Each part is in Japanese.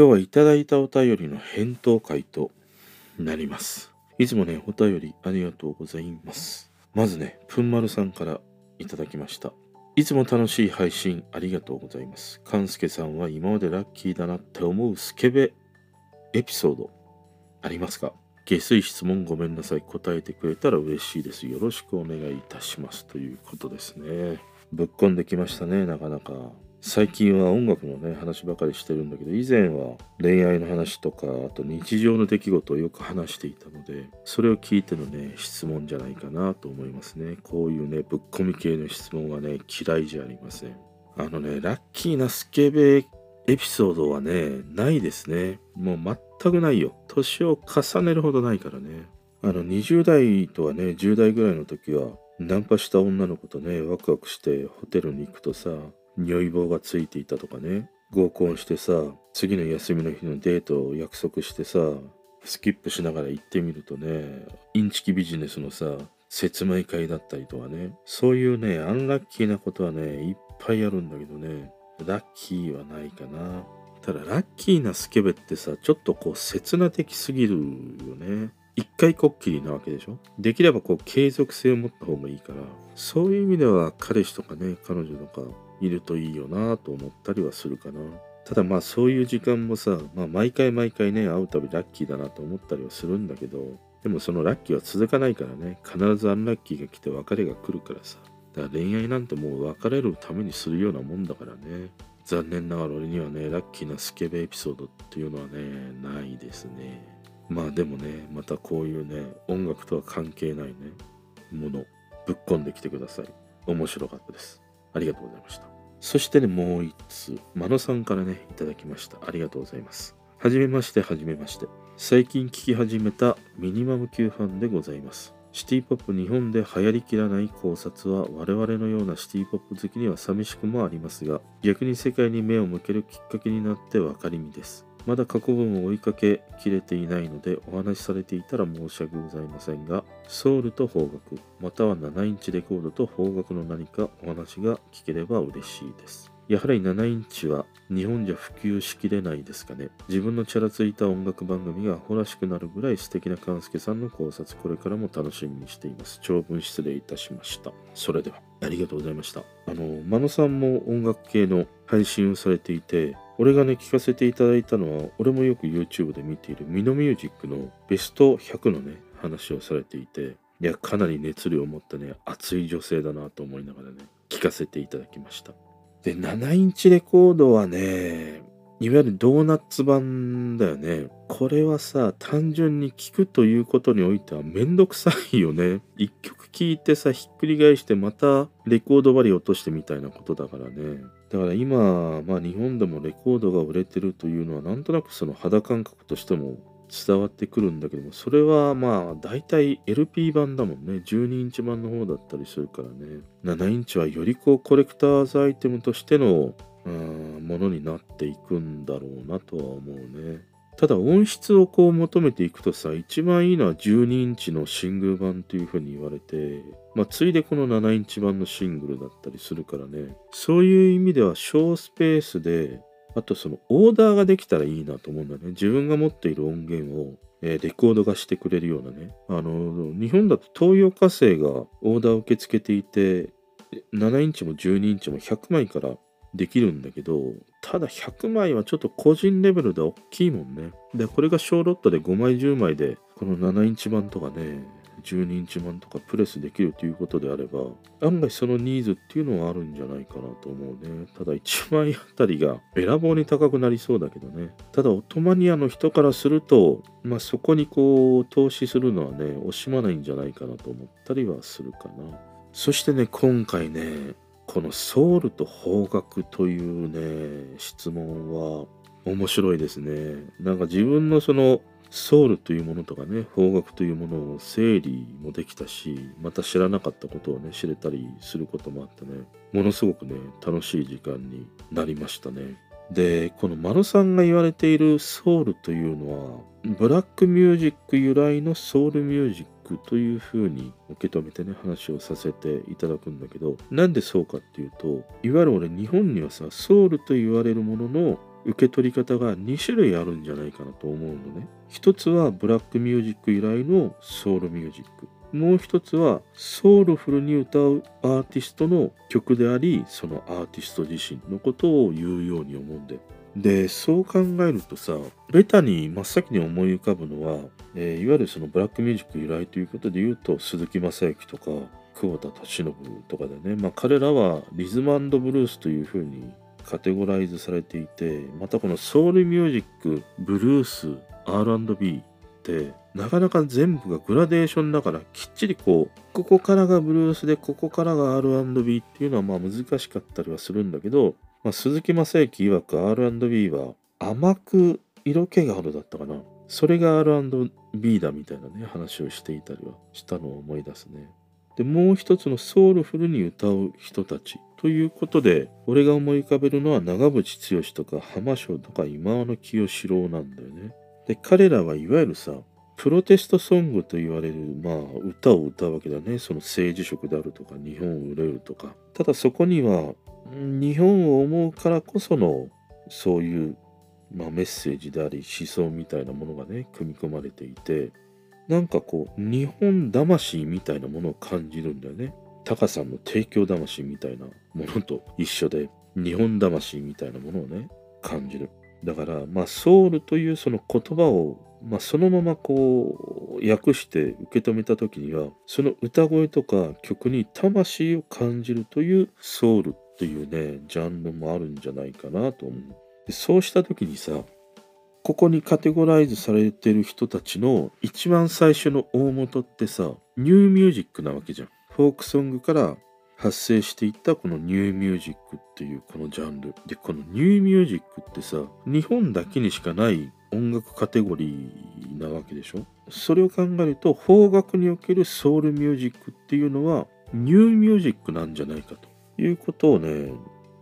今日はいただいたお便りの返答会となります。いつもね、お便りありがとうございます。まずね、ぷんまるさんからいただきました。いつも楽しい配信ありがとうございます。かんすけさんは今までラッキーだなって思うスケベエピソードありますか？下水質問ごめんなさい。答えてくれたら嬉しいです。よろしくお願いいたします。ということですね。ぶっこんできましたね、なかなか。最近は音楽のね話ばかりしてるんだけど以前は恋愛の話とかあと日常の出来事をよく話していたのでそれを聞いてのね質問じゃないかなと思いますね。こういうねぶっこみ系の質問はね嫌いじゃありません。あのねラッキーなスケベエピソードはねないですね。もう全くないよ。年を重ねるほどないからね。あの20代とはね10代ぐらいの時はナンパした女の子とねワクワクしてホテルに行くとさ如意棒がついていたとかね。合コンしてさ次の休みの日のデートを約束してさスキップしながら行ってみるとねインチキビジネスのさ説明会だったりとかね。そういうねアンラッキーなことはねいっぱいあるんだけどね。ラッキーはないかな。ただラッキーなスケベってさちょっとこう刹那的すぎるよね。一回こっきりなわけでしょ？できればこう継続性を持った方がいいからそういう意味では彼氏とかね彼女とかいるといいよなと思ったりはするかな。ただまあそういう時間もさ、まあ、毎回毎回ね会うたびラッキーだなと思ったりはするんだけどでもそのラッキーは続かないからね必ずアンラッキーが来て別れが来るからさ。だから恋愛なんてもう別れるためにするようなもんだからね。残念ながら俺にはねラッキーなスケベエピソードっていうのはねないですね。まあでもねまたこういうね音楽とは関係ないねものぶっこんできてください。面白かったです。ありがとうございました。そしてねもう一つ真野さんからねいただきました。ありがとうございます。はじめましてはじめまして。最近聴き始めたミニマム級ファンでございます。シティポップ日本で流行りきらない考察は我々のようなシティポップ好きには寂しくもありますが逆に世界に目を向けるきっかけになって分かりみです。まだ過去文を追いかけきれていないのでお話しされていたら申し訳ございませんがソウルと邦楽または7インチレコードと邦楽の何かお話が聞ければ嬉しいです。やはり7インチは日本じゃ普及しきれないですかね。自分のチャラついた音楽番組がアホらしくなるぐらい素敵な勘介さんの考察これからも楽しみにしています。長文失礼いたしました。それではありがとうございました。あの真野さんも音楽系の配信をされていて俺がね聞かせていただいたのは俺もよく YouTube で見ているミノミュージックのベスト100のね話をされていていやかなり熱量を持ったね熱い女性だなと思いながらね聞かせていただきました。で7インチレコードはねいわゆるドーナツ版だよね。これはさ単純に聞くということにおいてはめんどくさいよね。一曲聴いてさひっくり返してまたレコード針落としてみたいなことだからね。だから今、まあ、日本でもレコードが売れてるというのはなんとなくその肌感覚としても伝わってくるんだけどもそれはまあ大体 LP 版だもんね。12インチ版の方だったりするからね。7インチはよりこうコレクターズアイテムとしてのものになっていくんだろうなとは思うね。ただ音質をこう求めていくとさ一番いいのは12インチのシングル版というふうに言われてまあついでこの7インチ版のシングルだったりするからね。そういう意味では小スペースであとそのオーダーができたらいいなと思うんだね。自分が持っている音源をえレコードがしてくれるようなね。あの日本だと東洋火星がオーダーを受け付けていて7インチも12インチも100枚からできるんだけどただ100枚はちょっと個人レベルで大きいもんね。でこれが小ロットで5枚10枚でこの7インチ版とかね12インチ版とかプレスできるということであれば案外そのニーズっていうのはあるんじゃないかなと思うね。ただ1枚あたりがべらぼうに高くなりそうだけどね。ただオトマニアの人からするとまあそこにこう投資するのはね惜しまないんじゃないかなと思ったりはするかな。そしてね今回ねこのソウルと方角というね質問は面白いですね。なんか自分のそのソウルというものとかね方角というものを整理もできたしまた知らなかったことをね知れたりすることもあってねものすごくね楽しい時間になりましたね。でこの丸さんが言われているソウルというのはブラックミュージック由来のソウルミュージックというふうに受け止めてね話をさせていただくんだけどなんでそうかっていうといわゆる俺日本にはさソウルと言われるものの受け取り方が2種類あるんじゃないかなと思うのね。一つはブラックミュージック由来のソウルミュージック。もう一つはソウルフルに歌うアーティストの曲であり、そのアーティスト自身のことを言うように思うんで。で、そう考えるとさ、ベタに真っ先に思い浮かぶのは、えー、いわゆるそのブラックミュージック由来ということで言うと、鈴木雅之とか、久保田敏信とかでね、まあ彼らはリズムブルースというふうにカテゴライズされていてまたこのソウルミュージックブルース R&B ってなかなか全部がグラデーションだからきっちりこうここからがブルースでここからが R&B っていうのはまあ難しかったりはするんだけど、まあ、鈴木雅之曰く R&B は甘く色気があるだったかな。それが R&B だみたいなね話をしていたりはしたのを思い出すねでもう一つのソウルフルに歌う人たちということで俺が思い浮かべるのは長渕剛とか浜翔とか今和の清志郎なんだよね。で彼らはいわゆるさプロテストソングと言われる、まあ、歌を歌うわけだね。その政治色であるとか、日本を売れるとか。ただそこには、日本を思うからこその、そういう、まあ、メッセージであり、思想みたいなものがね、組み込まれていて、なんかこう日本魂みたいなものを感じるんだよね。タカさんの提供魂みたいなものと一緒で日本魂みたいなものをね感じる。だからまあソウルというその言葉を、まあ、そのままこう訳して受け止めた時にはその歌声とか曲に魂を感じるというソウルっていうねジャンルもあるんじゃないかなと思う。そうした時にさここにカテゴライズされてる人たちの一番最初の大元ってさニューミュージックなわけじゃん。フォークソングから発生していったこのニューミュージックっていうこのジャンル。で、このニューミュージックってさ、日本だけにしかない音楽カテゴリーなわけでしょ？それを考えると、邦楽におけるソウルミュージックっていうのは、ニューミュージックなんじゃないかということをね、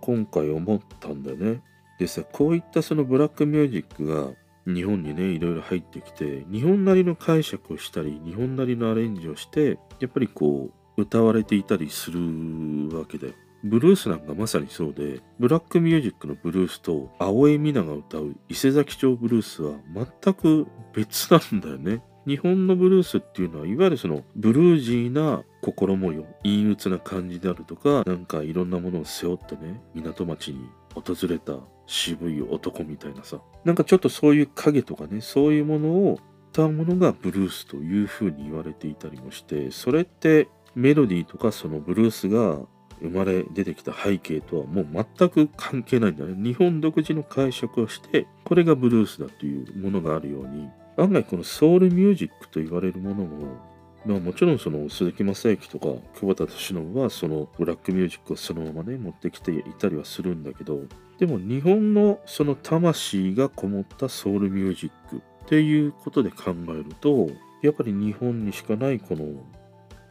今回思ったんだよね。でさこういったそのブラックミュージックが日本にねいろいろ入ってきて日本なりの解釈をしたり日本なりのアレンジをしてやっぱりこう歌われていたりするわけでブルースなんかまさにそうでブラックミュージックのブルースと青江美奈が歌う伊勢崎町ブルースは全く別なんだよね。日本のブルースっていうのはいわゆるそのブルージーな心模様陰鬱な感じであるとかなんかいろんなものを背負ってね港町に訪れた渋い男みたいなさ。なんかちょっとそういう影とかねそういうものを歌うものがブルースというふうに言われていたりもしてそれってメロディーとかそのブルースが生まれ出てきた背景とはもう全く関係ないんだね。日本独自の解釈をしてこれがブルースだというものがあるように案外このソウルミュージックと言われるものもまあ、もちろんその鈴木雅之とか久保田敏信はそのブラックミュージックをそのままね持ってきていたりはするんだけどでも日本のその魂がこもったソウルミュージックっていうことで考えるとやっぱり日本にしかないこの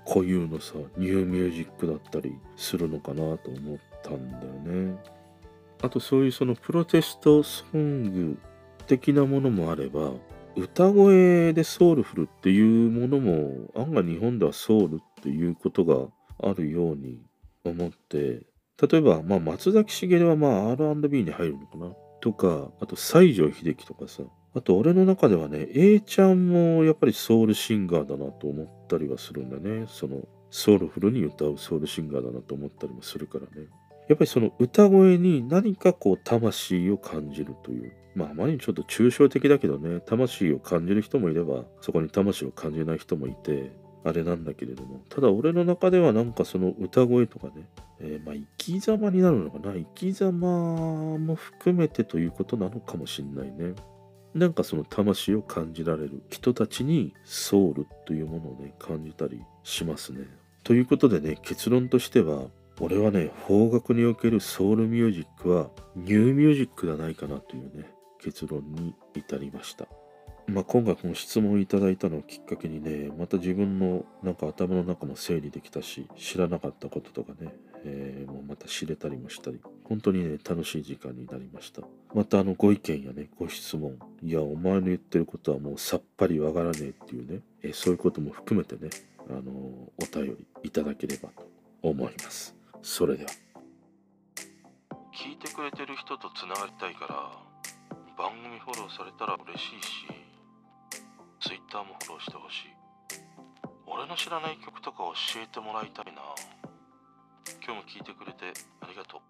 固有のさニューミュージックだったりするのかなと思ったんだよね。あとそういうそのプロテストソング的なものもあれば歌声でソウルフルっていうものも案外日本ではソウルっていうことがあるように思って例えば、まあ、松崎しげるはまあ R&B に入るのかなとかあと西城秀樹とかさあと俺の中ではね A ちゃんもやっぱりソウルシンガーだなと思ったりはするんだね。そのソウルフルに歌うソウルシンガーだなと思ったりもするからね。やっぱりその歌声に何かこう魂を感じるというまああまりにちょっと抽象的だけどね魂を感じる人もいればそこに魂を感じない人もいてあれなんだけれどもただ俺の中ではなんかその歌声とかね、えー、まあ生き様になるのかな生き様も含めてということなのかもしんないね。なんかその魂を感じられる人たちにソウルというものをね感じたりしますね。ということでね結論としては俺はね邦楽におけるソウルミュージックはニューミュージックではないかなというね結論に至りましたまあ、今回この質問をいただいたのをきっかけにね、また自分のなんか頭の中も整理できたし、知らなかったこととかね、えー、もうまた知れたりもしたり、本当にね、楽しい時間になりました。またあのご意見やね、ご質問、いや、お前の言ってることはもうさっぱりわからねえっていうね、えー、そういうことも含めてね、あのー、お便りいただければと思います。それでは。聞いてくれてる人とつながりたいから、番組フォローされたら嬉しいし、Twitter もフォローしてほしい。俺の知らない曲とか教えてもらいたいな。今日も聴いてくれてありがとう。